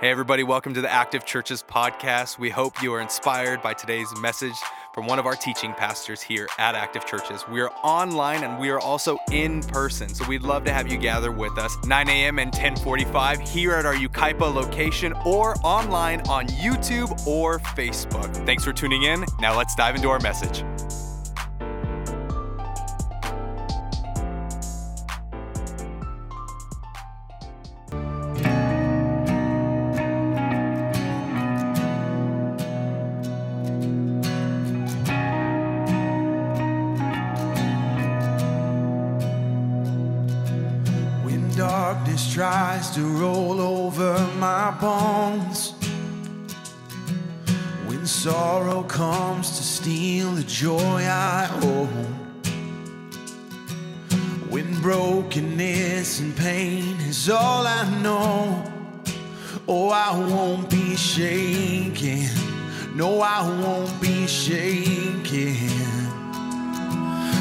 Hey, everybody, welcome to the Active Churches podcast. We hope you are inspired by today's message from one of our teaching pastors here at Active Churches. We are online and we are also in person, so we'd love to have you gather with us 9 a.m. and 10:45 here at our Yucaipa location, or online on YouTube or Facebook. Thanks for tuning in. Now let's dive into our message. I won't be shaken.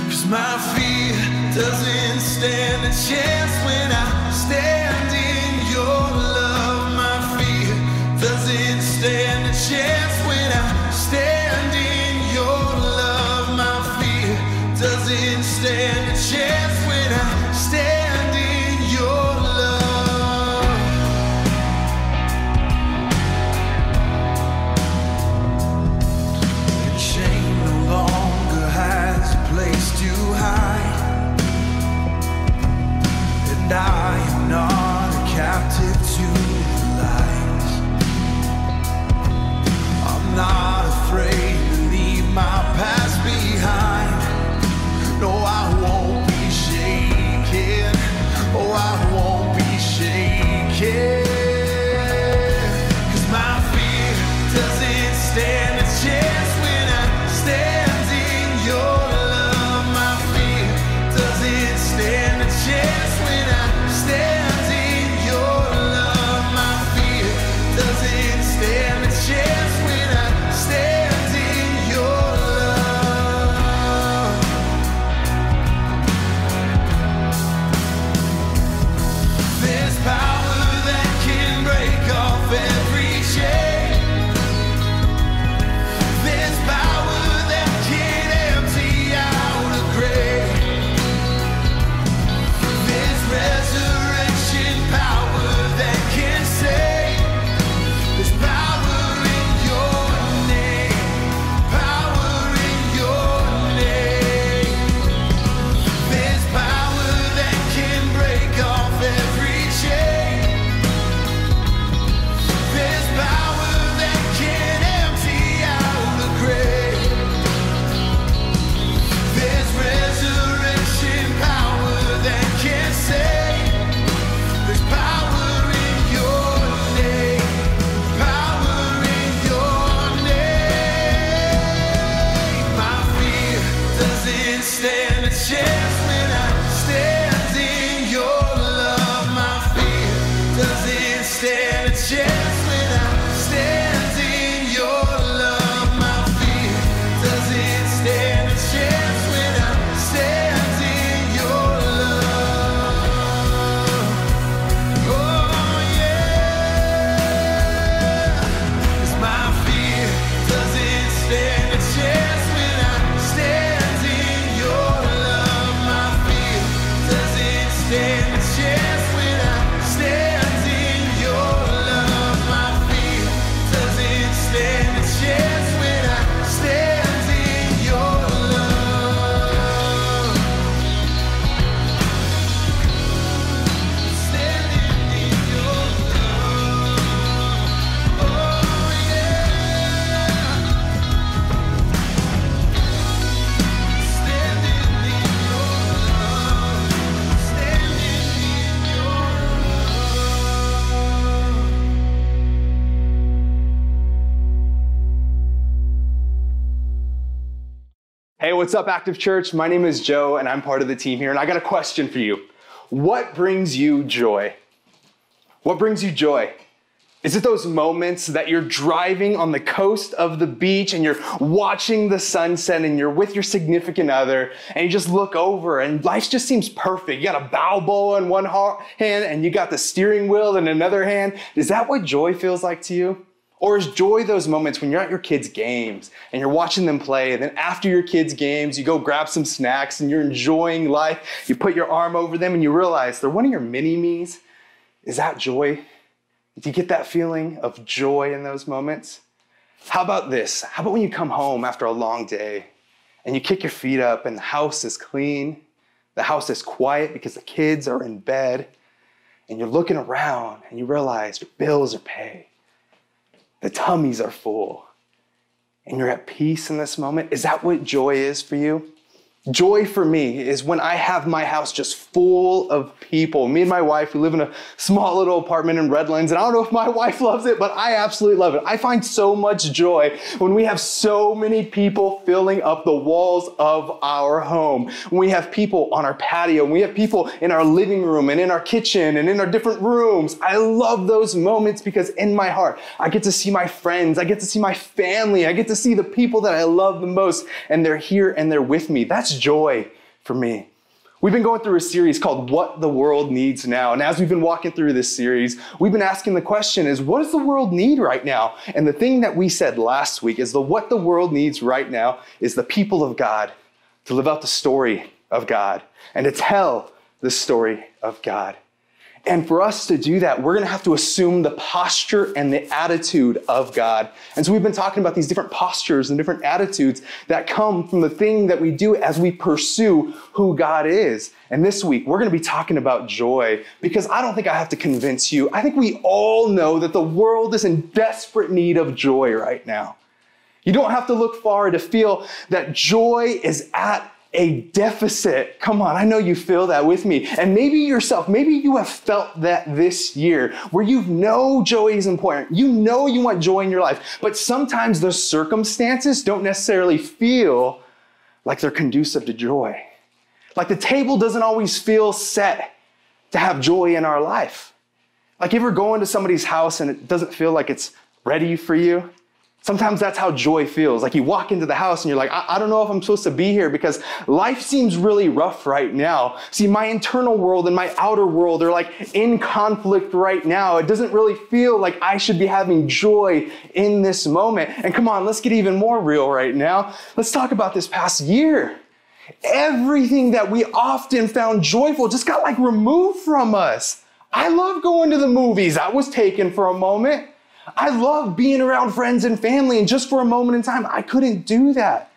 Cause my fear doesn't stand a chance when I stand in your love. My fear doesn't stand a chance when I stand in your love. My fear doesn't stand a chance when I what's up, Active Church? My name is Joe, and I'm part of the team here. And I got a question for you. What brings you joy? What brings you joy? Is it those moments that you're driving on the coast of the beach and you're watching the sunset and you're with your significant other and you just look over and life just seems perfect? You got a boba in one hand and you got the steering wheel in another hand. Is that what joy feels like to you? Or is joy those moments when you're at your kids' games and you're watching them play, and then after your kids' games, you go grab some snacks and you're enjoying life? You put your arm over them and you realize they're one of your mini me's? Is that joy? Do you get that feeling of joy in those moments? How about this? How about when you come home after a long day and you kick your feet up and the house is clean, the house is quiet because the kids are in bed, and you're looking around and you realize your bills are paid, the tummies are full, and you're at peace in this moment? Is that what joy is for you? Joy for me is when I have my house just full of people. Me and my wife, we live in a small little apartment in Redlands, and I don't know if my wife loves it, but I absolutely love it. I find so much joy when we have so many people filling up the walls of our home. When we have people on our patio, we have people in our living room and in our kitchen and in our different rooms. I love those moments because in my heart, I get to see my friends, I get to see my family, I get to see the people that I love the most, and they're here and they're with me. That's joy for me. We've been going through a series called What the World Needs Now. And as we've been walking through this series, we've been asking the question is what does the world need right now? And the thing that we said last week is the what the world needs right now is the people of God to live out the story of God and to tell the story of God. And for us to do that, we're going to have to assume the posture and the attitude of God. And so we've been talking about these different postures and different attitudes that come from the thing that we do as we pursue who God is. And this week, we're going to be talking about joy because I don't think I have to convince you. I think we all know that the world is in desperate need of joy right now. You don't have to look far to feel that joy is at a deficit. Come on, I know you feel that with me. And maybe yourself, maybe you have felt that this year where you know joy is important. You know you want joy in your life, but sometimes the circumstances don't necessarily feel like they're conducive to joy. Like the table doesn't always feel set to have joy in our life. Like if you're going to somebody's house and it doesn't feel like it's ready for you? Sometimes that's how joy feels. Like you walk into the house and you're like, I-, I, don't know if I'm supposed to be here because life seems really rough right now. See, my internal world and my outer world are like in conflict right now. It doesn't really feel like I should be having joy in this moment. And come on, let's get even more real right now. Let's talk about this past year. Everything that we often found joyful just got like removed from us. I love going to the movies. That was taken for a moment. I love being around friends and family, and just for a moment in time, I couldn't do that.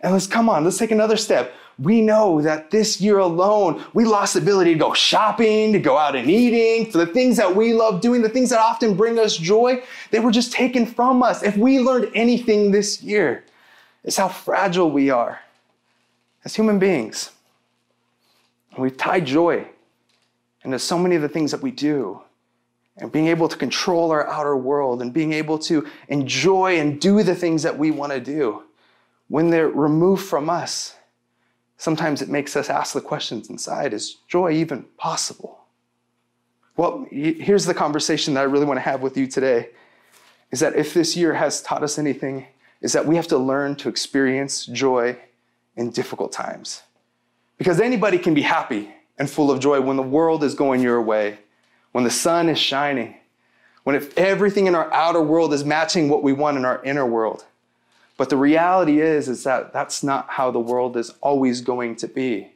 And let's come on, let's take another step. We know that this year alone, we lost the ability to go shopping, to go out and eating, for the things that we love doing, the things that often bring us joy, they were just taken from us. If we learned anything this year, it's how fragile we are as human beings. And we've tied joy into so many of the things that we do and being able to control our outer world and being able to enjoy and do the things that we want to do, when they're removed from us, sometimes it makes us ask the questions inside is joy even possible? Well, here's the conversation that I really want to have with you today is that if this year has taught us anything, is that we have to learn to experience joy in difficult times. Because anybody can be happy and full of joy when the world is going your way when the sun is shining, when if everything in our outer world is matching what we want in our inner world. But the reality is, is that that's not how the world is always going to be.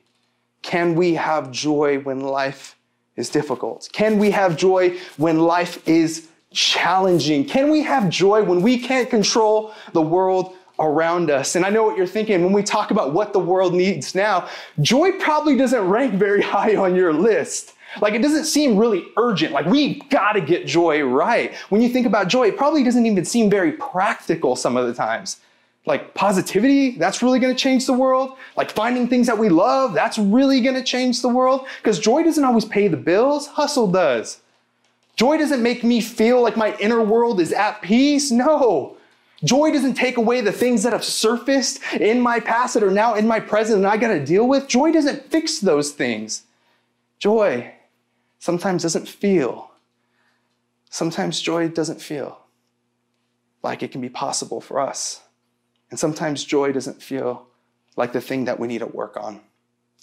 Can we have joy when life is difficult? Can we have joy when life is challenging? Can we have joy when we can't control the world around us? And I know what you're thinking when we talk about what the world needs now, joy probably doesn't rank very high on your list. Like it doesn't seem really urgent. Like we got to get joy right. When you think about joy, it probably doesn't even seem very practical some of the times. Like positivity, that's really going to change the world. Like finding things that we love, that's really going to change the world. Because joy doesn't always pay the bills, hustle does. Joy doesn't make me feel like my inner world is at peace. No. Joy doesn't take away the things that have surfaced in my past that are now in my present and I got to deal with. Joy doesn't fix those things. Joy sometimes doesn't feel sometimes joy doesn't feel like it can be possible for us. And sometimes joy doesn't feel like the thing that we need to work on.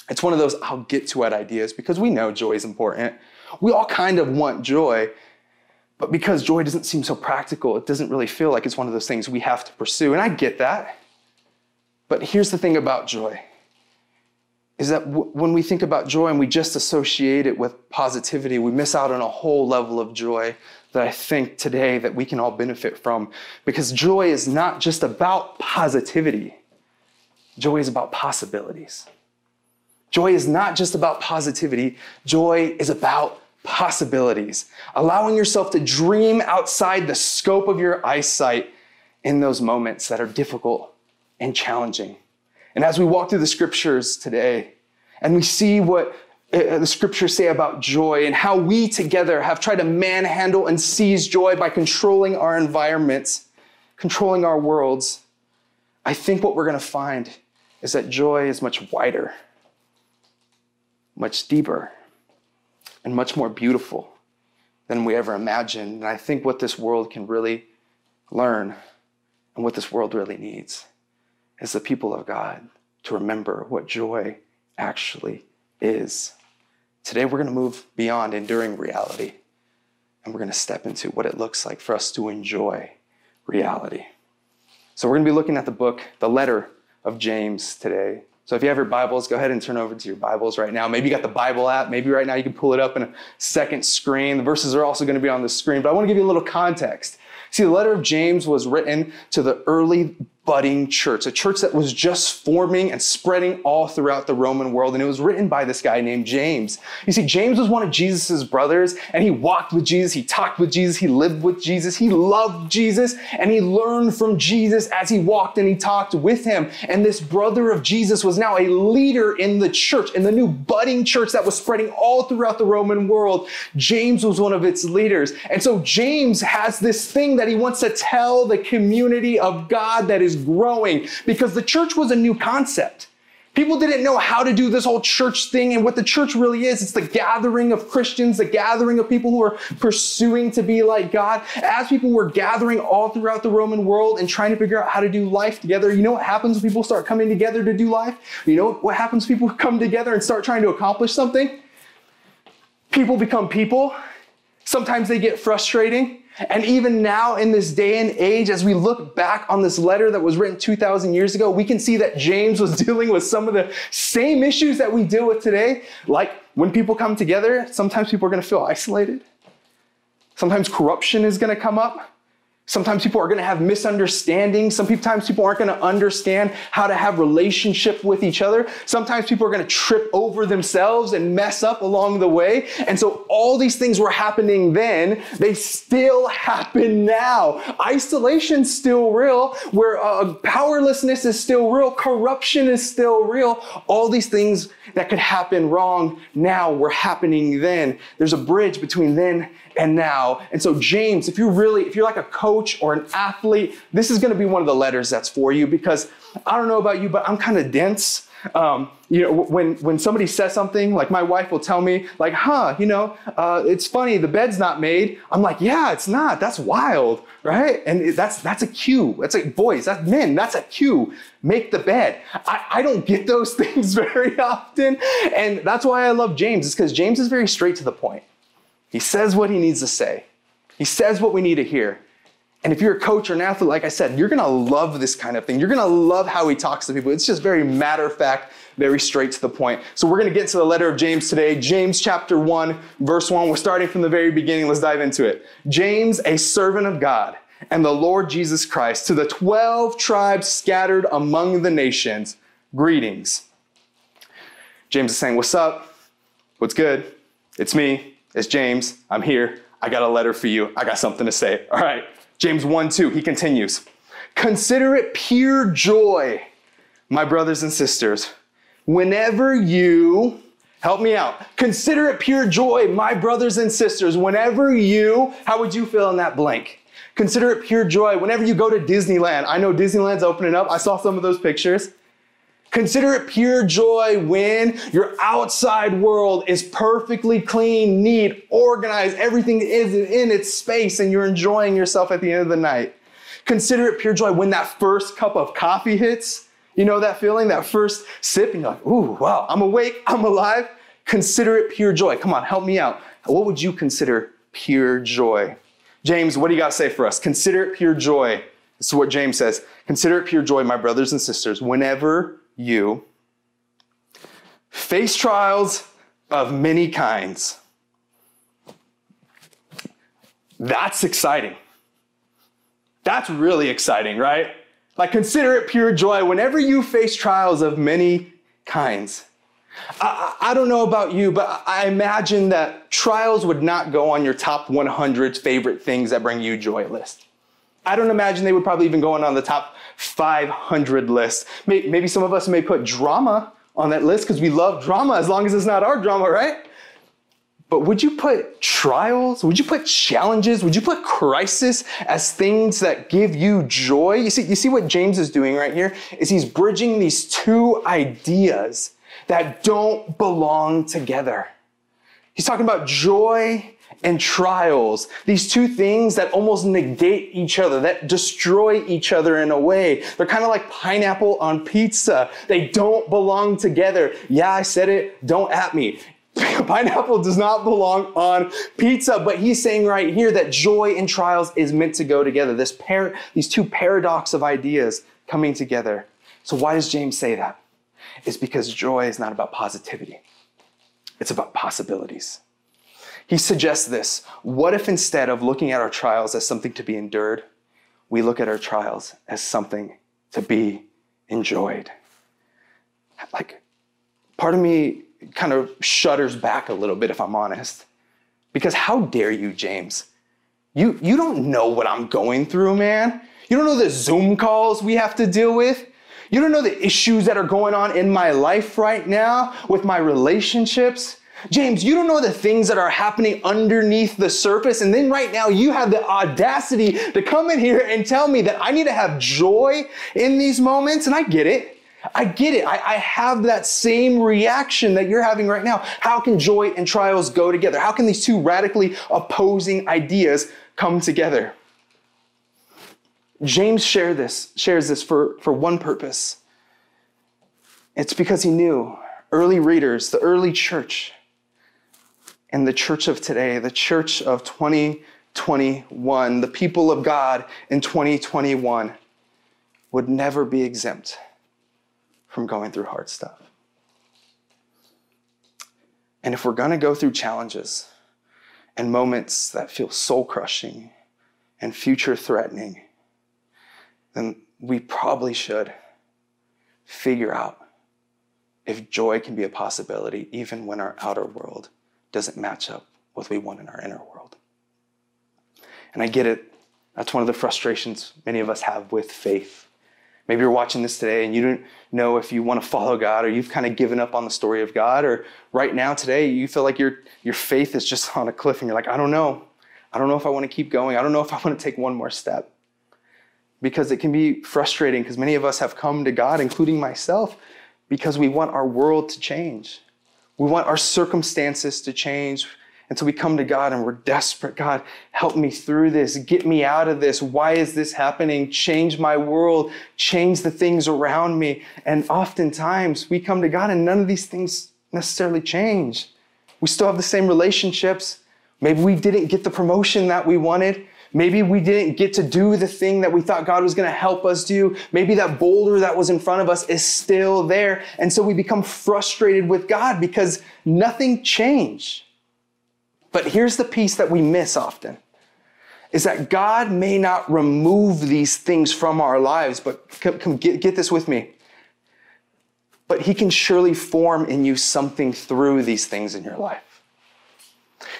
It's one of those I'll get to it ideas because we know joy is important. We all kind of want joy, but because joy doesn't seem so practical, it doesn't really feel like it's one of those things we have to pursue. And I get that. But here's the thing about joy is that w- when we think about joy and we just associate it with positivity, we miss out on a whole level of joy that I think today that we can all benefit from. Because joy is not just about positivity, joy is about possibilities. Joy is not just about positivity, joy is about possibilities. Allowing yourself to dream outside the scope of your eyesight in those moments that are difficult and challenging. And as we walk through the scriptures today and we see what uh, the scriptures say about joy and how we together have tried to manhandle and seize joy by controlling our environments, controlling our worlds, I think what we're going to find is that joy is much wider, much deeper, and much more beautiful than we ever imagined. And I think what this world can really learn and what this world really needs is the people of God to remember what joy actually is. Today, we're going to move beyond enduring reality and we're going to step into what it looks like for us to enjoy reality. So, we're going to be looking at the book, the letter of James today. So, if you have your Bibles, go ahead and turn over to your Bibles right now. Maybe you got the Bible app. Maybe right now you can pull it up in a second screen. The verses are also going to be on the screen, but I want to give you a little context. See, the letter of James was written to the early budding church, a church that was just forming and spreading all throughout the Roman world. And it was written by this guy named James. You see, James was one of Jesus's brothers, and he walked with Jesus, he talked with Jesus, he lived with Jesus, he loved Jesus, and he learned from Jesus as he walked and he talked with him. And this brother of Jesus was now a leader in the church, in the new budding church that was spreading all throughout the Roman world. James was one of its leaders. And so James has this thing that he wants to tell the community of God that is growing because the church was a new concept. People didn't know how to do this whole church thing and what the church really is. It's the gathering of Christians, the gathering of people who are pursuing to be like God. As people were gathering all throughout the Roman world and trying to figure out how to do life together, you know what happens when people start coming together to do life? You know what happens when people come together and start trying to accomplish something? People become people. Sometimes they get frustrating. And even now, in this day and age, as we look back on this letter that was written 2,000 years ago, we can see that James was dealing with some of the same issues that we deal with today. Like when people come together, sometimes people are going to feel isolated. Sometimes corruption is going to come up. Sometimes people are going to have misunderstandings. Sometimes people aren't going to understand how to have relationship with each other. Sometimes people are going to trip over themselves and mess up along the way. And so all these things were happening then. They still happen now. Isolation's still real. Where uh, powerlessness is still real. Corruption is still real. All these things that could happen wrong now were happening then. There's a bridge between then and now. And so, James, if you're really, if you're like a coach or an athlete, this is going to be one of the letters that's for you because I don't know about you, but I'm kind of dense. Um, you know, when when somebody says something, like my wife will tell me, like, "Huh, you know, uh, it's funny, the bed's not made." I'm like, "Yeah, it's not. That's wild, right?" And that's that's a cue. That's like boys, that's men. That's a cue. Make the bed. I, I don't get those things very often, and that's why I love James. Is because James is very straight to the point. He says what he needs to say. He says what we need to hear. And if you're a coach or an athlete, like I said, you're gonna love this kind of thing. You're gonna love how he talks to people. It's just very matter of fact, very straight to the point. So we're gonna get to the letter of James today. James chapter 1, verse 1. We're starting from the very beginning. Let's dive into it. James, a servant of God and the Lord Jesus Christ, to the 12 tribes scattered among the nations, greetings. James is saying, What's up? What's good? It's me. It's James. I'm here. I got a letter for you. I got something to say. All right. James 1 2, he continues. Consider it pure joy, my brothers and sisters, whenever you, help me out, consider it pure joy, my brothers and sisters, whenever you, how would you fill in that blank? Consider it pure joy whenever you go to Disneyland. I know Disneyland's opening up. I saw some of those pictures. Consider it pure joy when your outside world is perfectly clean, neat, organized, everything is in its space, and you're enjoying yourself at the end of the night. Consider it pure joy when that first cup of coffee hits. You know that feeling, that first sip, and you're like, ooh, wow, I'm awake, I'm alive. Consider it pure joy. Come on, help me out. What would you consider pure joy? James, what do you got to say for us? Consider it pure joy. This is what James says. Consider it pure joy, my brothers and sisters, whenever you face trials of many kinds. That's exciting. That's really exciting, right? Like, consider it pure joy whenever you face trials of many kinds. I, I, don't know about you, but I imagine that trials would not go on your top 100 favorite things that bring you joy list. I don't imagine they would probably even go on the top 500 list. Maybe some of us may put drama on that list because we love drama as long as it's not our drama, right? But would you put trials? Would you put challenges? Would you put crisis as things that give you joy? You see, you see what James is doing right here is he's bridging these two ideas that don't belong together. He's talking about joy and trials, these two things that almost negate each other, that destroy each other in a way. They're kind of like pineapple on pizza. They don't belong together. Yeah, I said it. Don't at me. pineapple does not belong on pizza, but he's saying right here that joy and trials is meant to go together. This par- these two paradox of ideas coming together. So why does James say that? It's because joy is not about positivity. It's about possibilities. He suggests this What if instead of looking at our trials as something to be endured, we look at our trials as something to be enjoyed? Like, part of me kind of shudders back a little bit, if I'm honest. Because how dare you, James? You, you don't know what I'm going through, man. You don't know the Zoom calls we have to deal with. You don't know the issues that are going on in my life right now with my relationships. James, you don't know the things that are happening underneath the surface. And then right now you have the audacity to come in here and tell me that I need to have joy in these moments. And I get it. I get it. I, I, have that same reaction that you're having right now. How can joy and trials go together? How can these two radically opposing ideas come together? James share this, shares this for, for one purpose. It's because he knew early readers, the early church, and the church of today, the church of 2021, the people of God in 2021 would never be exempt from going through hard stuff. And if we're going to go through challenges and moments that feel soul crushing and future threatening, then we probably should figure out if joy can be a possibility even when our outer world doesn't match up with what we want in our inner world. And I get it. That's one of the frustrations many of us have with faith. Maybe you're watching this today and you don't know if you want to follow God or you've kind of given up on the story of God, or right now today you feel like your, your faith is just on a cliff and you're like, I don't know. I don't know if I want to keep going. I don't know if I want to take one more step. Because it can be frustrating because many of us have come to God, including myself, because we want our world to change. We want our circumstances to change. And so we come to God and we're desperate. God, help me through this. Get me out of this. Why is this happening? Change my world. Change the things around me. And oftentimes we come to God and none of these things necessarily change. We still have the same relationships. Maybe we didn't get the promotion that we wanted. Maybe we didn't get to do the thing that we thought God was going to help us do. Maybe that boulder that was in front of us is still there. And so we become frustrated with God because nothing changed. But here's the piece that we miss often is that God may not remove these things from our lives, but come, come get, get this with me. But He can surely form in you something through these things in your life.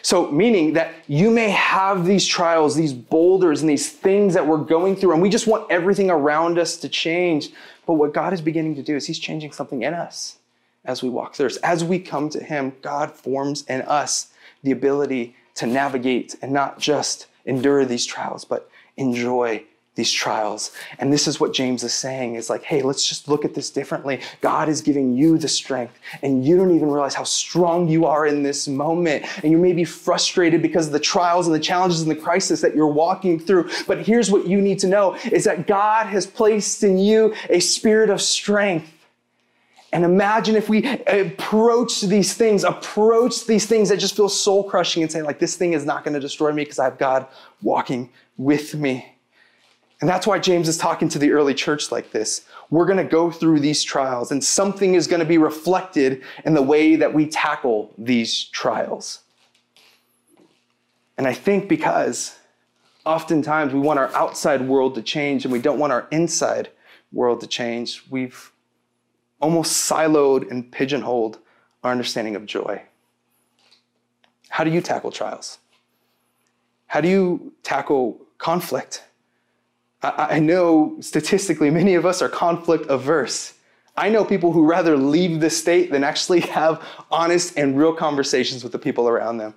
So, meaning that you may have these trials, these boulders, and these things that we're going through, and we just want everything around us to change. But what God is beginning to do is He's changing something in us as we walk through this. As we come to Him, God forms in us the ability to navigate and not just endure these trials, but enjoy these trials. And this is what James is saying is like, hey, let's just look at this differently. God is giving you the strength, and you don't even realize how strong you are in this moment. And you may be frustrated because of the trials and the challenges and the crisis that you're walking through. But here's what you need to know is that God has placed in you a spirit of strength. And imagine if we approach these things, approach these things that just feel soul crushing and say, like, this thing is not going to destroy me because I have God walking with me. And that's why James is talking to the early church like this. We're going to go through these trials, and something is going to be reflected in the way that we tackle these trials. And I think because oftentimes we want our outside world to change and we don't want our inside world to change, we've almost siloed and pigeonholed our understanding of joy. How do you tackle trials? How do you tackle conflict? I, know statistically many of us are conflict averse. I know people who rather leave the state than actually have honest and real conversations with the people around them.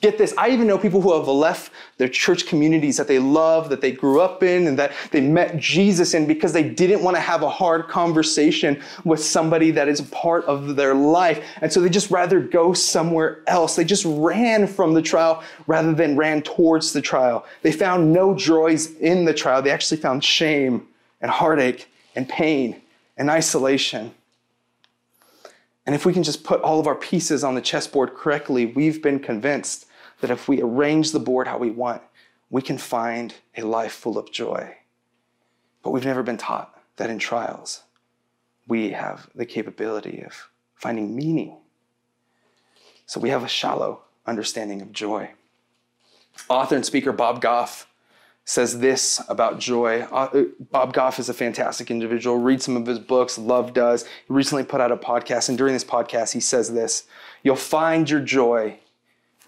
Get this, I even know people who have left their church communities that they love, that they grew up in, and that they met Jesus in because they didn't want to have a hard conversation with somebody that is a part of their life. And so they just rather go somewhere else. They just ran from the trial rather than ran towards the trial. They found no joys in the trial. They actually found shame and heartache and pain and isolation. And if we can just put all of our pieces on the chessboard correctly, we've been convinced that if we arrange the board how we want, we can find a life full of joy. But we've never been taught that in trials, we have the capability of finding meaning. So we have a shallow understanding of joy. Author and speaker Bob Goff says this about joy. Uh, Bob Goff is a fantastic individual. Read some of his books, Love Does. He recently put out a podcast, and during this podcast, he says this You'll find your joy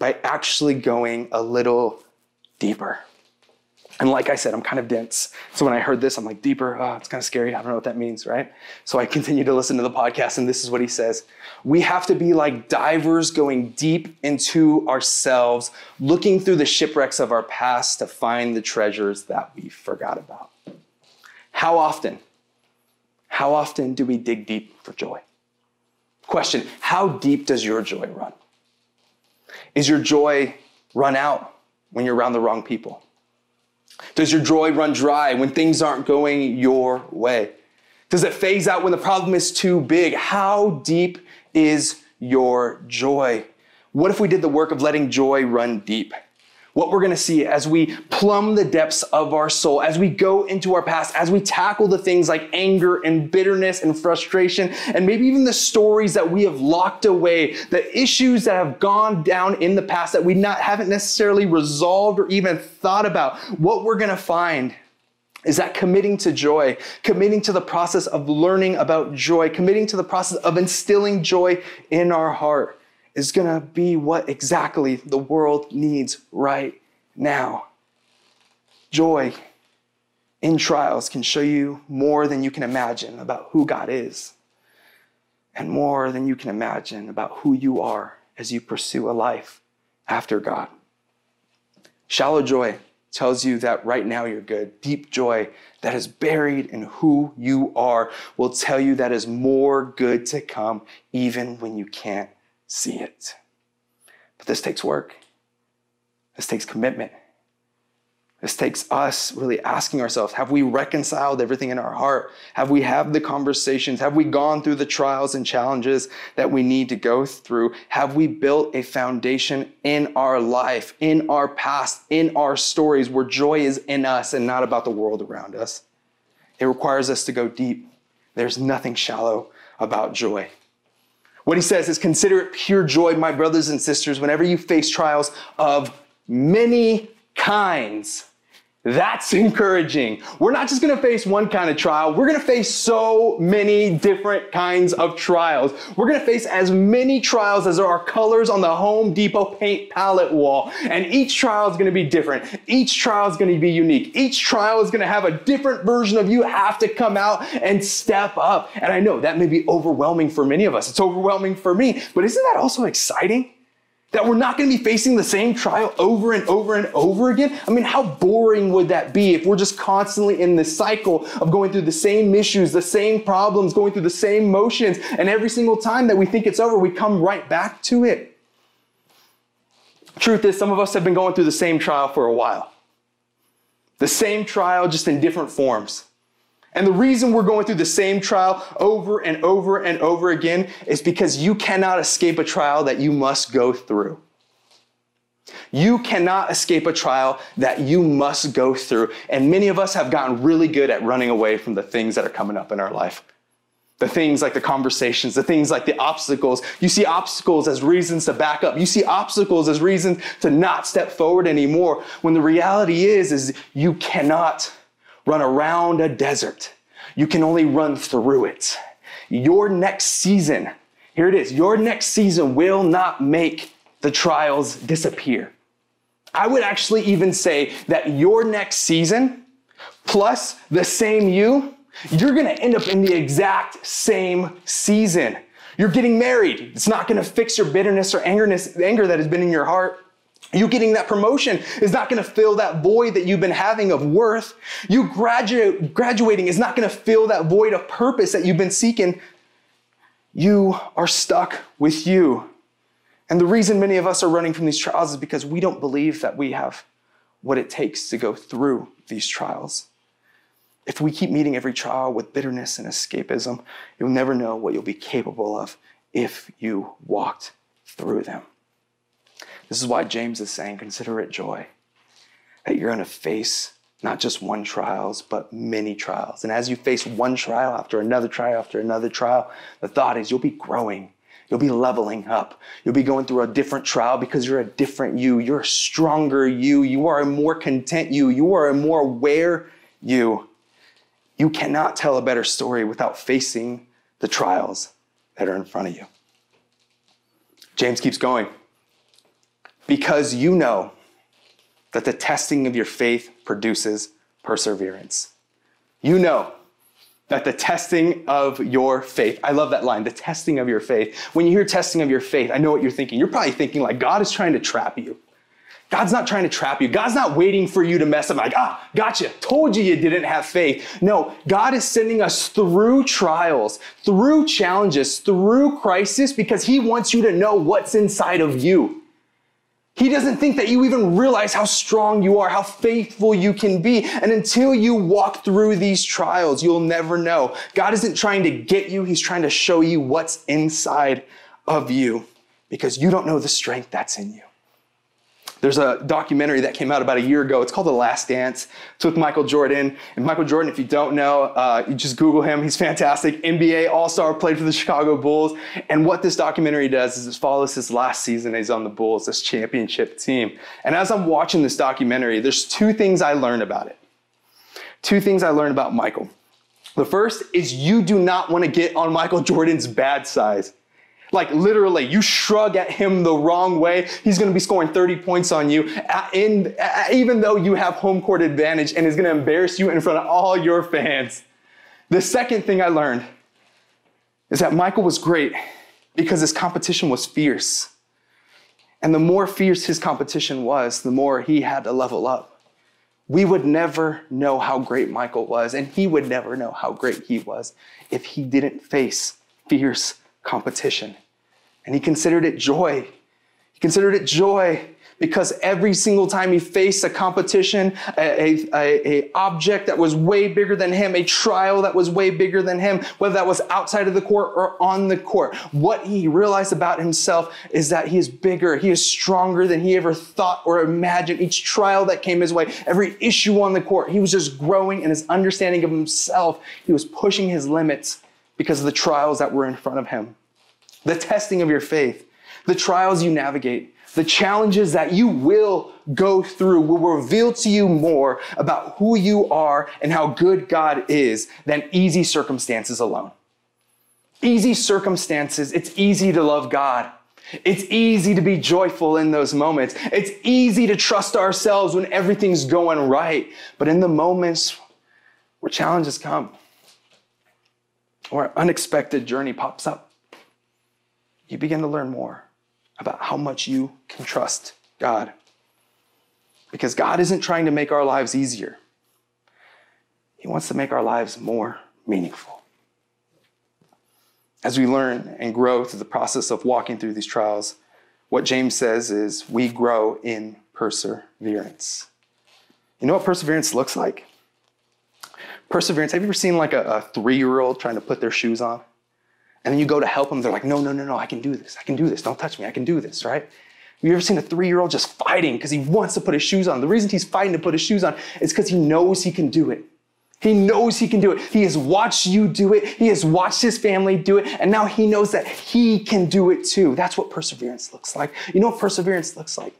by actually going a little deeper. And like I said, I'm kind of dense. So when I heard this, I'm like, deeper, oh, it's kind of scary. I don't know what that means, right? So I continue to listen to the podcast, and this is what he says We have to be like divers going deep into ourselves, looking through the shipwrecks of our past to find the treasures that we forgot about. How often, how often do we dig deep for joy? Question How deep does your joy run? Is your joy run out when you're around the wrong people? Does your joy run dry when things aren't going your way? Does it phase out when the problem is too big? How deep is your joy? What if we did the work of letting joy run deep? What we're going to see as we plumb the depths of our soul, as we go into our past, as we tackle the things like anger and bitterness and frustration, and maybe even the stories that we have locked away, the issues that have gone down in the past that we not, haven't necessarily resolved or even thought about, what we're going to find is that committing to joy, committing to the process of learning about joy, committing to the process of instilling joy in our heart is going to be what exactly the world needs right now. Joy in trials can show you more than you can imagine about who God is, and more than you can imagine about who you are as you pursue a life after God. Shallow joy tells you that right now you're good. Deep joy that is buried in who you are will tell you that is more good to come even when you can't see it. But this takes work. This takes commitment. This takes us really asking ourselves have we reconciled everything in our heart? Have we had the conversations? Have we gone through the trials and challenges that we need to go through? Have we built a foundation in our life, in our past, in our stories where joy is in us and not about the world around us? It requires us to go deep. There's nothing shallow about joy. What he says is consider it pure joy, my brothers and sisters, whenever you face trials of many kinds that's encouraging. We're not just gonna face one kind of trial, we're gonna face so many different kinds of trials. We're gonna face as many trials as there are colors on the Home Depot paint palette wall. And each trial is gonna be different. Each trial is gonna be unique. Each trial is gonna have a different version of you have to come out and step up. And I know that may be overwhelming for many of us. It's overwhelming for me, but isn't that also exciting? That we're not going to be facing the same trial over and over and over again? I mean, how boring would that be if we're just constantly in this cycle of going through the same issues, the same problems, going through the same motions, and every single time that we think it's over, we come right back to it? Truth is, some of us have been going through the same trial for a while. The same trial, just in different forms. And the reason we're going through the same trial over and over and over again is because you cannot escape a trial that you must go through. You cannot escape a trial that you must go through. And many of us have gotten really good at running away from the things that are coming up in our life. The things like the conversations, the things like the obstacles. You see obstacles as reasons to back up. You see obstacles as reasons to not step forward anymore. When the reality is, is you cannot run around a desert. You can only run through it. Your next season, here it is, your next season will not make the trials disappear. I would actually even say that your next season plus the same you, you're gonna end up in the exact same season. You're getting married. It's not gonna fix your bitterness or angerness, anger that has been in your heart. You getting that promotion is not going to fill that void that you've been having of worth. You graduate, graduating is not going to fill that void of purpose that you've been seeking. You are stuck with you. And the reason many of us are running from these trials is because we don't believe that we have what it takes to go through these trials. If we keep meeting every trial with bitterness and escapism, you'll never know what you'll be capable of if you walked through them. This is why James is saying, consider it joy that you're going to face not just one trials, but many trials. And as you face one trial after another trial after another trial, the thought is you'll be growing. You'll be leveling up. You'll be going through a different trial because you're a different you. You're a stronger you. You are a more content you. You are a more aware you. You cannot tell a better story without facing the trials that are in front of you. James keeps going because you know that the testing of your faith produces perseverance. You know that the testing of your faith, I love that line, the testing of your faith. When you hear testing of your faith, I know what you're thinking. You're probably thinking, like, God is trying to trap you. God's not trying to trap you. God's not waiting for you to mess up. Like, ah, gotcha. Told you you didn't have faith. No, God is sending us through trials, through challenges, through crisis because He wants you to know what's inside of you. He doesn't think that you even realize how strong you are, how faithful you can be. And until you walk through these trials, you'll never know. God isn't trying to get you, He's trying to show you what's inside of you because you don't know the strength that's in you. There's a documentary that came out about a year ago. It's called The Last Dance. It's with Michael Jordan. And Michael Jordan, if you don't know, uh, you just Google him. He's fantastic. NBA All Star, played for the Chicago Bulls. And what this documentary does is it follows his last season. He's on the Bulls, this championship team. And as I'm watching this documentary, there's two things I learned about it. Two things I learned about Michael. The first is you do not want to get on Michael Jordan's bad side. Like literally, you shrug at him the wrong way, he's going to be scoring 30 points on you, in, even though you have home court advantage, and is going to embarrass you in front of all your fans. The second thing I learned is that Michael was great because his competition was fierce. And the more fierce his competition was, the more he had to level up. We would never know how great Michael was, and he would never know how great he was if he didn't face fierce competition. And he considered it joy. He considered it joy because every single time he faced a competition, a, a, a, object that was way bigger than him, a trial that was way bigger than him, whether that was outside of the court or on the court, what he realized about himself is that he is bigger, he is stronger than he ever thought or imagined. Each trial that came his way, every issue on the court, he was just growing in his understanding of himself. He was pushing his limits because of the trials that were in front of him. The testing of your faith, the trials you navigate, the challenges that you will go through will reveal to you more about who you are and how good God is than easy circumstances alone. Easy circumstances, it's easy to love God. It's easy to be joyful in those moments. It's easy to trust ourselves when everything's going right. But in the moments where challenges come, or an unexpected journey pops up, you begin to learn more about how much you can trust God. Because God isn't trying to make our lives easier, He wants to make our lives more meaningful. As we learn and grow through the process of walking through these trials, what James says is we grow in perseverance. You know what perseverance looks like? Perseverance. Have you ever seen like a, a three year old trying to put their shoes on? And then you go to help them, they're like, no, no, no, no, I can do this. I can do this. Don't touch me. I can do this, right? Have you ever seen a three year old just fighting because he wants to put his shoes on? The reason he's fighting to put his shoes on is because he knows he can do it. He knows he can do it. He has watched you do it. He has watched his family do it. And now he knows that he can do it too. That's what perseverance looks like. You know what perseverance looks like?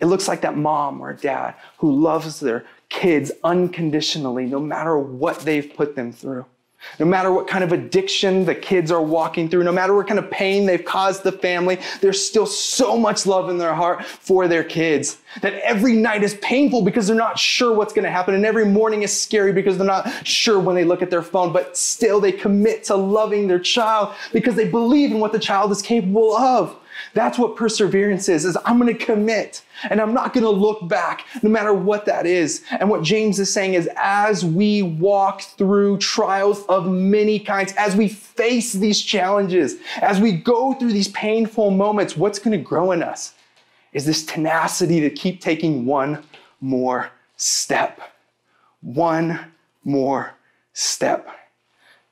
It looks like that mom or dad who loves their kids unconditionally, no matter what they've put them through. No matter what kind of addiction the kids are walking through, no matter what kind of pain they've caused the family, there's still so much love in their heart for their kids that every night is painful because they're not sure what's going to happen. And every morning is scary because they're not sure when they look at their phone, but still they commit to loving their child because they believe in what the child is capable of. That's what perseverance is, is I'm going to commit and I'm not going to look back no matter what that is. And what James is saying is as we walk through trials of many kinds, as we face these challenges, as we go through these painful moments, what's going to grow in us is this tenacity to keep taking one more step. One more step.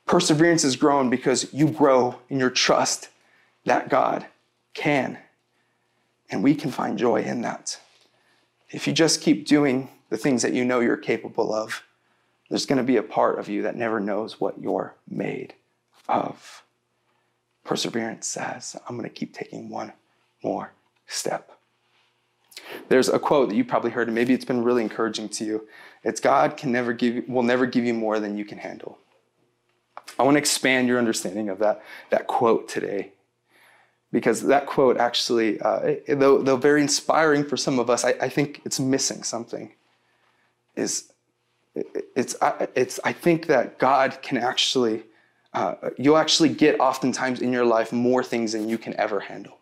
Perseverance is grown because you grow in your trust that God can. And we can find joy in that. If you just keep doing the things that you know you're capable of, there's going to be a part of you that never knows what you're made of. Perseverance says, I'm going to keep taking one more step. There's a quote that you probably heard, and maybe it's been really encouraging to you. It's God can never give will never give you more than you can handle. I want to expand your understanding of that, that quote today because that quote actually, uh, though, though very inspiring for some of us, I, I think it's missing something. Is it's, it's I think that God can actually, uh, you'll actually get oftentimes in your life more things than you can ever handle.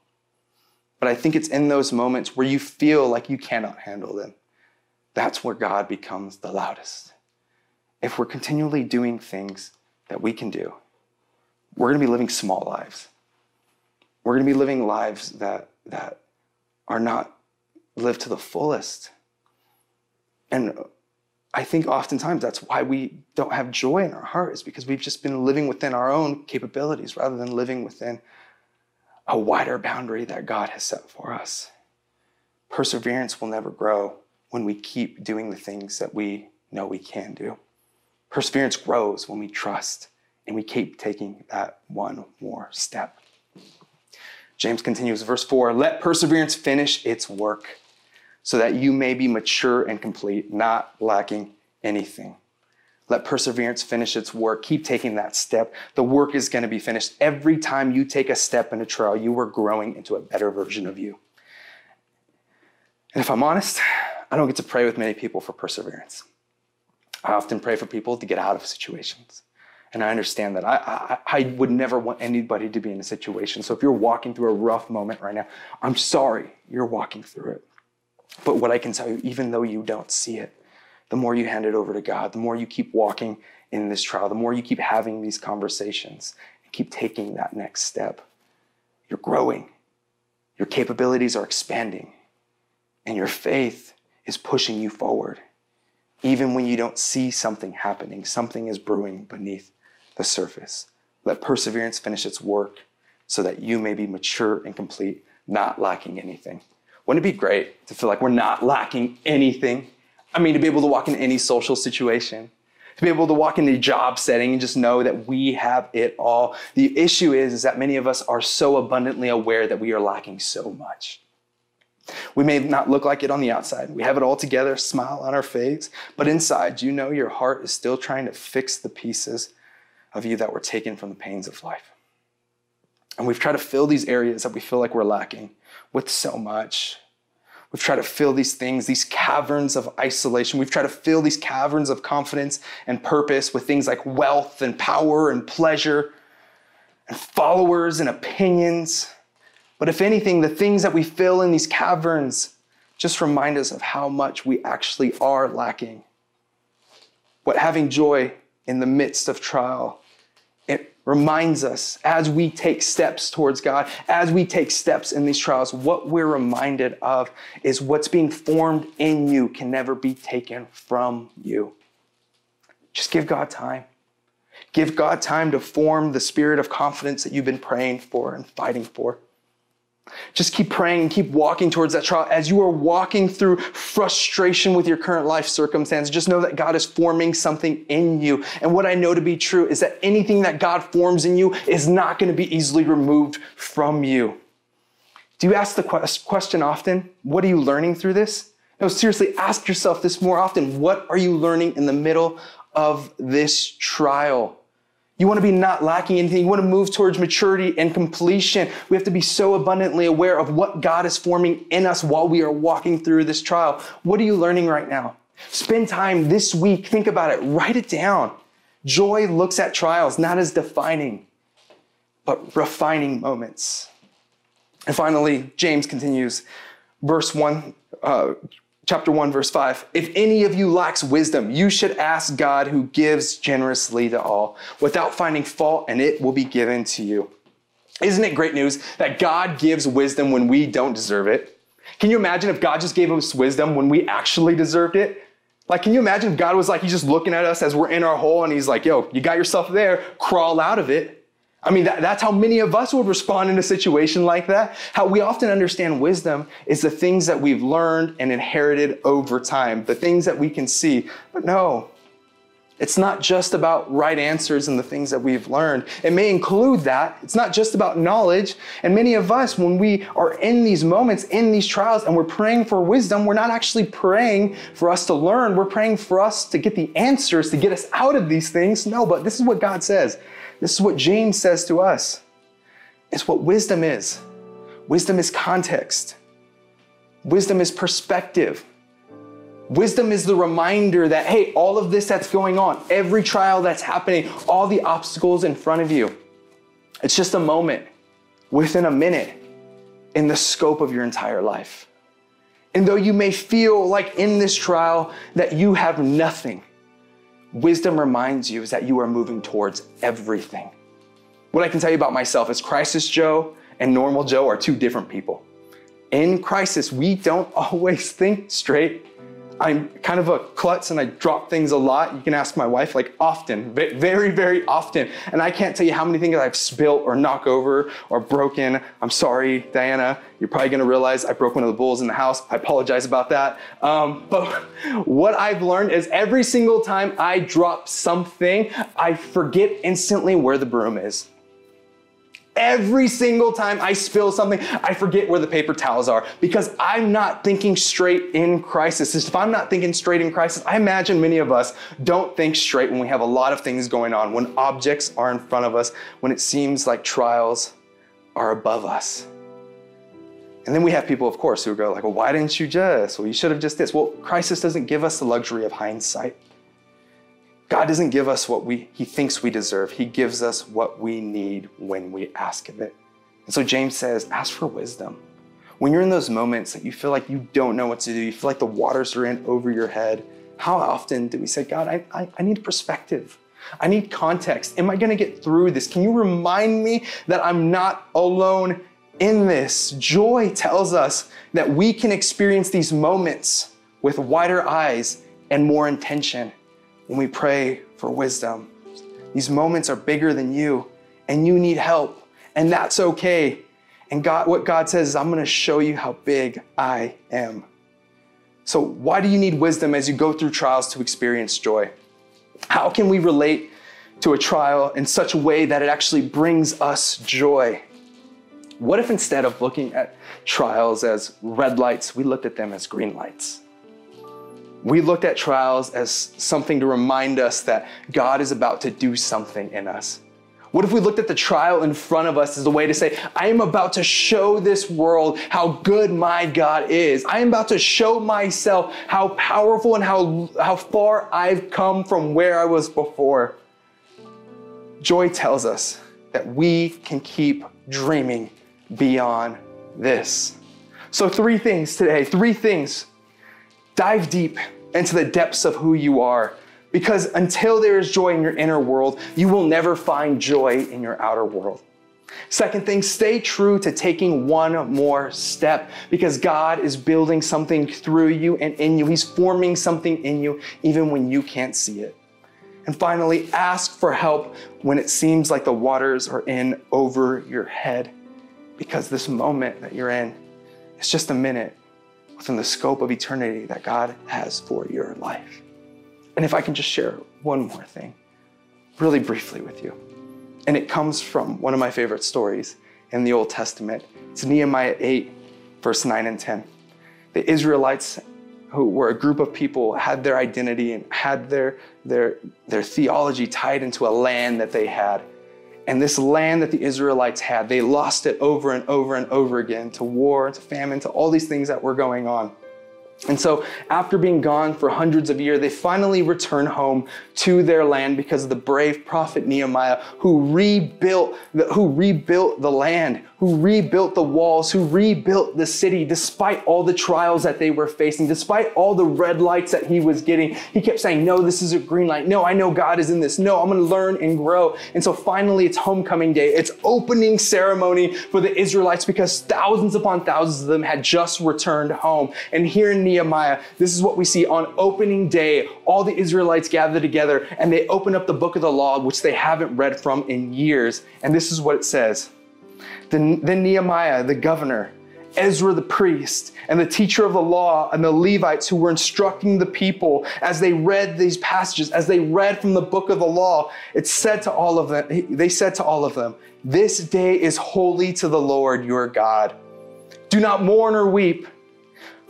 But I think it's in those moments where you feel like you cannot handle them. That's where God becomes the loudest. If we're continually doing things that we can do, we're going to be living small lives we're going to be living lives that, that are not lived to the fullest. And I think oftentimes that's why we don't have joy in our heart, is because we've just been living within our own capabilities rather than living within a wider boundary that God has set for us. Perseverance will never grow when we keep doing the things that we know we can do. Perseverance grows when we trust and we keep taking that one more step. James continues, verse 4 Let perseverance finish its work, so that you may be mature and complete, not lacking anything. Let perseverance finish its work. Keep taking that step. The work is going to be finished. Every time you take a step in a trial, you are growing into a better version of you. And if I'm honest, I don't get to pray with many people for perseverance. I often pray for people to get out of situations. And I understand that. I, I, I, would never want anybody to be in a situation. So if you're walking through a rough moment right now, I'm sorry you're walking through it. But what I can tell you, even though you don't see it, the more you hand it over to God, the more you keep walking in this trial, the more you keep having these conversations and keep taking that next step, you're growing. Your capabilities are expanding, and your faith is pushing you forward. Even when you don't see something happening, something is brewing beneath the surface. Let perseverance finish its work so that you may be mature and complete, not lacking anything. Wouldn't it be great to feel like we're not lacking anything? I mean, to be able to walk in any social situation, to be able to walk in a job setting and just know that we have it all. The issue is, is that many of us are so abundantly aware that we are lacking so much. We may not look like it on the outside. We have it all together, smile on our face, but inside, you know your heart is still trying to fix the pieces of you that were taken from the pains of life. And we've tried to fill these areas that we feel like we're lacking with so much. We've tried to fill these things, these caverns of isolation. We've tried to fill these caverns of confidence and purpose with things like wealth and power and pleasure and followers and opinions. But if anything, the things that we fill in these caverns just remind us of how much we actually are lacking. What having joy in the midst of trial, reminds us as we take steps towards God, as we take steps in these trials, what we're reminded of is what's being formed in you can never be taken from you. Just give God time. Give God time to form the spirit of confidence that you've been praying for and fighting for. Just keep praying and keep walking towards that trial. As you are walking through frustration with your current life circumstance, just know that God is forming something in you. And what I know to be true is that anything that God forms in you is not going to be easily removed from you. Do you ask the question often? What are you learning through this? No, seriously, ask yourself this more often. What are you learning in the middle of this trial? You want to be not lacking anything. You want to move towards maturity and completion. We have to be so abundantly aware of what God is forming in us while we are walking through this trial. What are you learning right now? Spend time this week. Think about it. Write it down. Joy looks at trials not as defining, but refining moments. And finally, James continues, verse 1, uh, chapter 1 verse 5 if any of you lacks wisdom you should ask god who gives generously to all without finding fault and it will be given to you. Isn't it great news that god gives wisdom when we don't deserve it? Can you imagine if god just gave us wisdom when we actually deserved it? Like can you imagine if god was like he's just looking at us as we're in our hole and he's like yo you got yourself there crawl out of it I mean, that, that's how many of us would respond in a situation like that. How we often understand wisdom is the things that we've learned and inherited over time, the things that we can see. But no, it's not just about right answers and the things that we've learned. It may include that. It's not just about knowledge. And many of us, when we are in these moments, in these trials, and we're praying for wisdom, we're not actually praying for us to learn. We're praying for us to get the answers to get us out of these things. No, but this is what God says. This is what James says to us. It's what wisdom is. Wisdom is context. Wisdom is perspective. Wisdom is the reminder that, hey, all of this that's going on, every trial that's happening, all the obstacles in front of you, it's just a moment within a minute in the scope of your entire life. And though you may feel like in this trial that you have nothing, Wisdom reminds you is that you are moving towards everything. What I can tell you about myself is Crisis Joe and Normal Joe are two different people. In crisis, we don't always think straight. I'm kind of a klutz and I drop things a lot. You can ask my wife, like often, very, very often. And I can't tell you how many things I've spilt or knocked over or broken. I'm sorry, Diana. You're probably gonna realize I broke one of the bowls in the house. I apologize about that. Um, but what I've learned is every single time I drop something, I forget instantly where the broom is. Every single time I spill something, I forget where the paper towels are because I'm not thinking straight in crisis. If I'm not thinking straight in crisis, I imagine many of us don't think straight when we have a lot of things going on, when objects are in front of us, when it seems like trials are above us. And then we have people, of course, who go like, well, why didn't you just? Well, you should have just this. Well, crisis doesn't give us the luxury of hindsight. God doesn't give us what we, he thinks we deserve. He gives us what we need when we ask of it. And so James says, ask for wisdom. When you're in those moments that you feel like you don't know what to do, you feel like the waters are in over your head, how often do we say, God, I, I, I need perspective? I need context. Am I going to get through this? Can you remind me that I'm not alone in this? Joy tells us that we can experience these moments with wider eyes and more intention when we pray for wisdom. These moments are bigger than you, and you need help, and that's okay. And God, what God says is, I'm gonna show you how big I am. So, why do you need wisdom as you go through trials to experience joy? How can we relate to a trial in such a way that it actually brings us joy? What if instead of looking at trials as red lights, we looked at them as green lights? We looked at trials as something to remind us that God is about to do something in us. What if we looked at the trial in front of us as a way to say, I am about to show this world how good my God is. I am about to show myself how powerful and how, how far I've come from where I was before. Joy tells us that we can keep dreaming beyond this. So, three things today, three things. Dive deep into the depths of who you are because until there is joy in your inner world, you will never find joy in your outer world. Second thing, stay true to taking one more step because God is building something through you and in you. He's forming something in you even when you can't see it. And finally, ask for help when it seems like the waters are in over your head because this moment that you're in is just a minute within the scope of eternity that God has for your life. And if I can just share one more thing, really briefly with you. And it comes from one of my favorite stories in the Old Testament. It's Nehemiah 8, verse 9 and 10. The Israelites, who were a group of people, had their identity and had their, their, their theology tied into a land that they had. And this land that the Israelites had, they lost it over and over and over again to war, to famine, to all these things that were going on. And so, after being gone for hundreds of years, they finally return home to their land because of the brave prophet Nehemiah, who rebuilt the, who rebuilt the land, who rebuilt the walls, who rebuilt the city, despite all the trials that they were facing, despite all the red lights that he was getting. He kept saying, "No, this is a green light. No, I know God is in this. No, I'm going to learn and grow." And so, finally, it's homecoming day. It's opening ceremony for the Israelites because thousands upon thousands of them had just returned home. And here in Nehemiah, this is what we see on opening day. All the Israelites gather together and they open up the book of the law, which they haven't read from in years. And this is what it says. Then, then Nehemiah, the governor, Ezra the priest, and the teacher of the law, and the Levites who were instructing the people as they read these passages, as they read from the book of the law, it said to all of them, they said to all of them, This day is holy to the Lord your God. Do not mourn or weep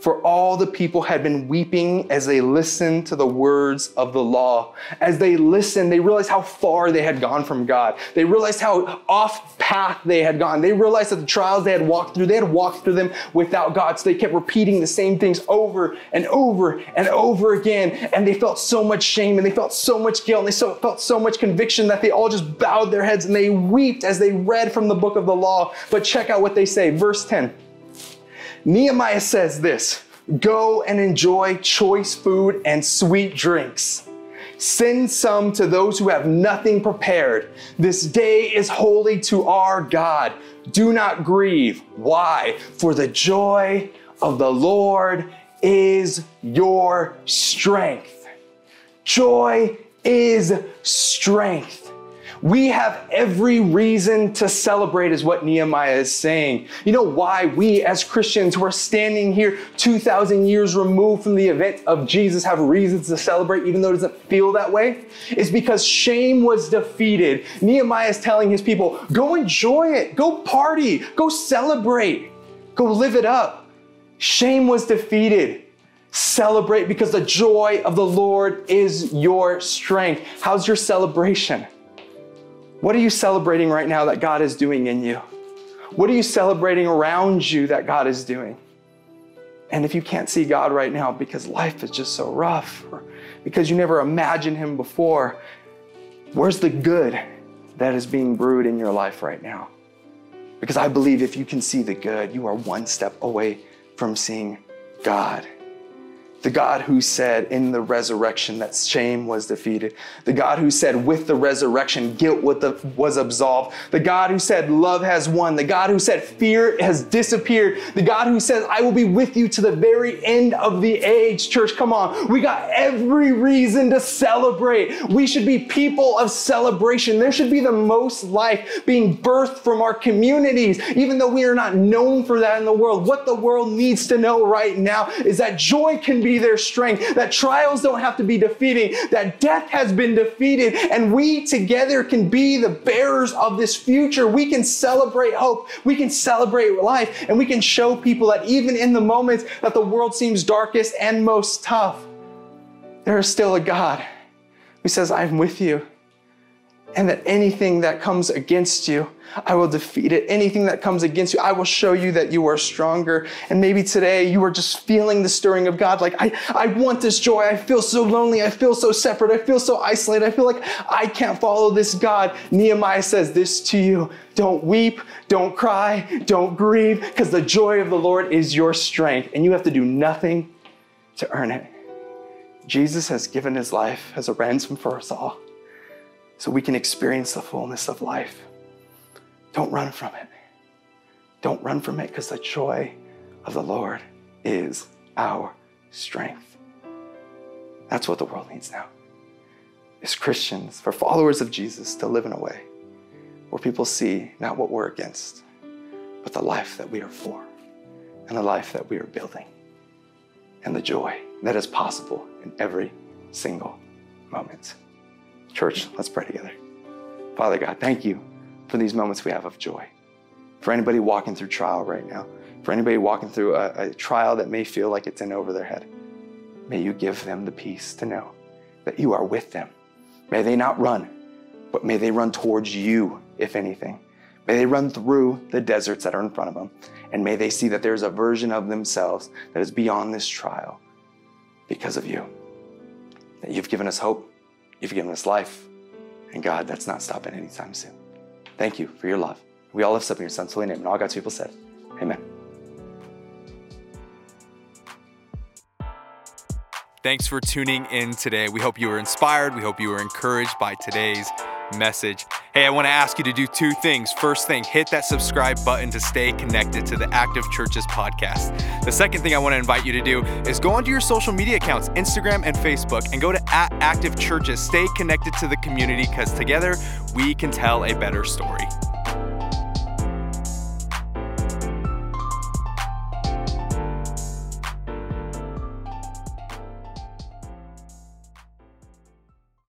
for all the people had been weeping as they listened to the words of the law. As they listened, they realized how far they had gone from God. They realized how off path they had gone. They realized that the trials they had walked through, they had walked through them without God. So they kept repeating the same things over and over and over again. And they felt so much shame and they felt so much guilt and they so, felt so much conviction that they all just bowed their heads and they wept as they read from the book of the law. But check out what they say. Verse 10. Nehemiah says this Go and enjoy choice food and sweet drinks. Send some to those who have nothing prepared. This day is holy to our God. Do not grieve. Why? For the joy of the Lord is your strength. Joy is strength. We have every reason to celebrate, is what Nehemiah is saying. You know why we as Christians who are standing here 2,000 years removed from the event of Jesus have reasons to celebrate, even though it doesn't feel that way? Is because shame was defeated. Nehemiah is telling his people, go enjoy it, go party, go celebrate, go live it up. Shame was defeated. Celebrate because the joy of the Lord is your strength. How's your celebration? What are you celebrating right now that God is doing in you? What are you celebrating around you that God is doing? And if you can't see God right now because life is just so rough, or because you never imagined Him before, where's the good that is being brewed in your life right now? Because I believe if you can see the good, you are one step away from seeing God. The God who said in the resurrection that shame was defeated. The God who said with the resurrection, guilt was absolved. The God who said love has won. The God who said fear has disappeared. The God who says, I will be with you to the very end of the age. Church, come on. We got every reason to celebrate. We should be people of celebration. There should be the most life being birthed from our communities, even though we are not known for that in the world. What the world needs to know right now is that joy can be their strength, that trials don't have to be defeating, that death has been defeated, and we together can be the bearers of this future. We can celebrate hope, we can celebrate life, and we can show people that even in the moments that the world seems darkest and most tough, there is still a God who says, I'm with you. And that anything that comes against you, I will defeat it. Anything that comes against you, I will show you that you are stronger. And maybe today you are just feeling the stirring of God. Like, I, I want this joy. I feel so lonely. I feel so separate. I feel so isolated. I feel like I can't follow this God. Nehemiah says this to you Don't weep, don't cry, don't grieve, because the joy of the Lord is your strength, and you have to do nothing to earn it. Jesus has given his life as a ransom for us all so we can experience the fullness of life. Don't run from it. Don't run from it because the joy of the Lord is our strength. That's what the world needs now. Is Christians, for followers of Jesus, to live in a way where people see not what we're against, but the life that we are for and the life that we are building and the joy that is possible in every single moment. Church, let's pray together. Father God, thank you for these moments we have of joy. For anybody walking through trial right now, for anybody walking through a, a trial that may feel like it's in over their head, may you give them the peace to know that you are with them. May they not run, but may they run towards you, if anything. May they run through the deserts that are in front of them, and may they see that there's a version of themselves that is beyond this trial because of you. That you've given us hope, you've given us life, and God, that's not stopping anytime soon. Thank you for your love. We all lift up in your son's holy name, and all God's people said, Amen. Thanks for tuning in today. We hope you were inspired. We hope you were encouraged by today's message. Hey, I want to ask you to do two things. First thing, hit that subscribe button to stay connected to the Active Churches podcast. The second thing I want to invite you to do is go onto your social media accounts, Instagram and Facebook, and go to at Active Churches. Stay connected to the community because together we can tell a better story.